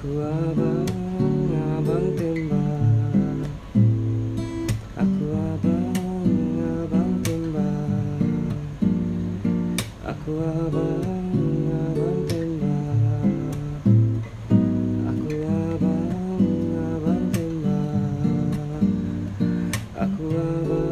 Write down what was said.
Aku abang, abang tembak. Aku abang, abang tembak. Aku abang, abang tembak. Aku abang, abang tembak. Aku abang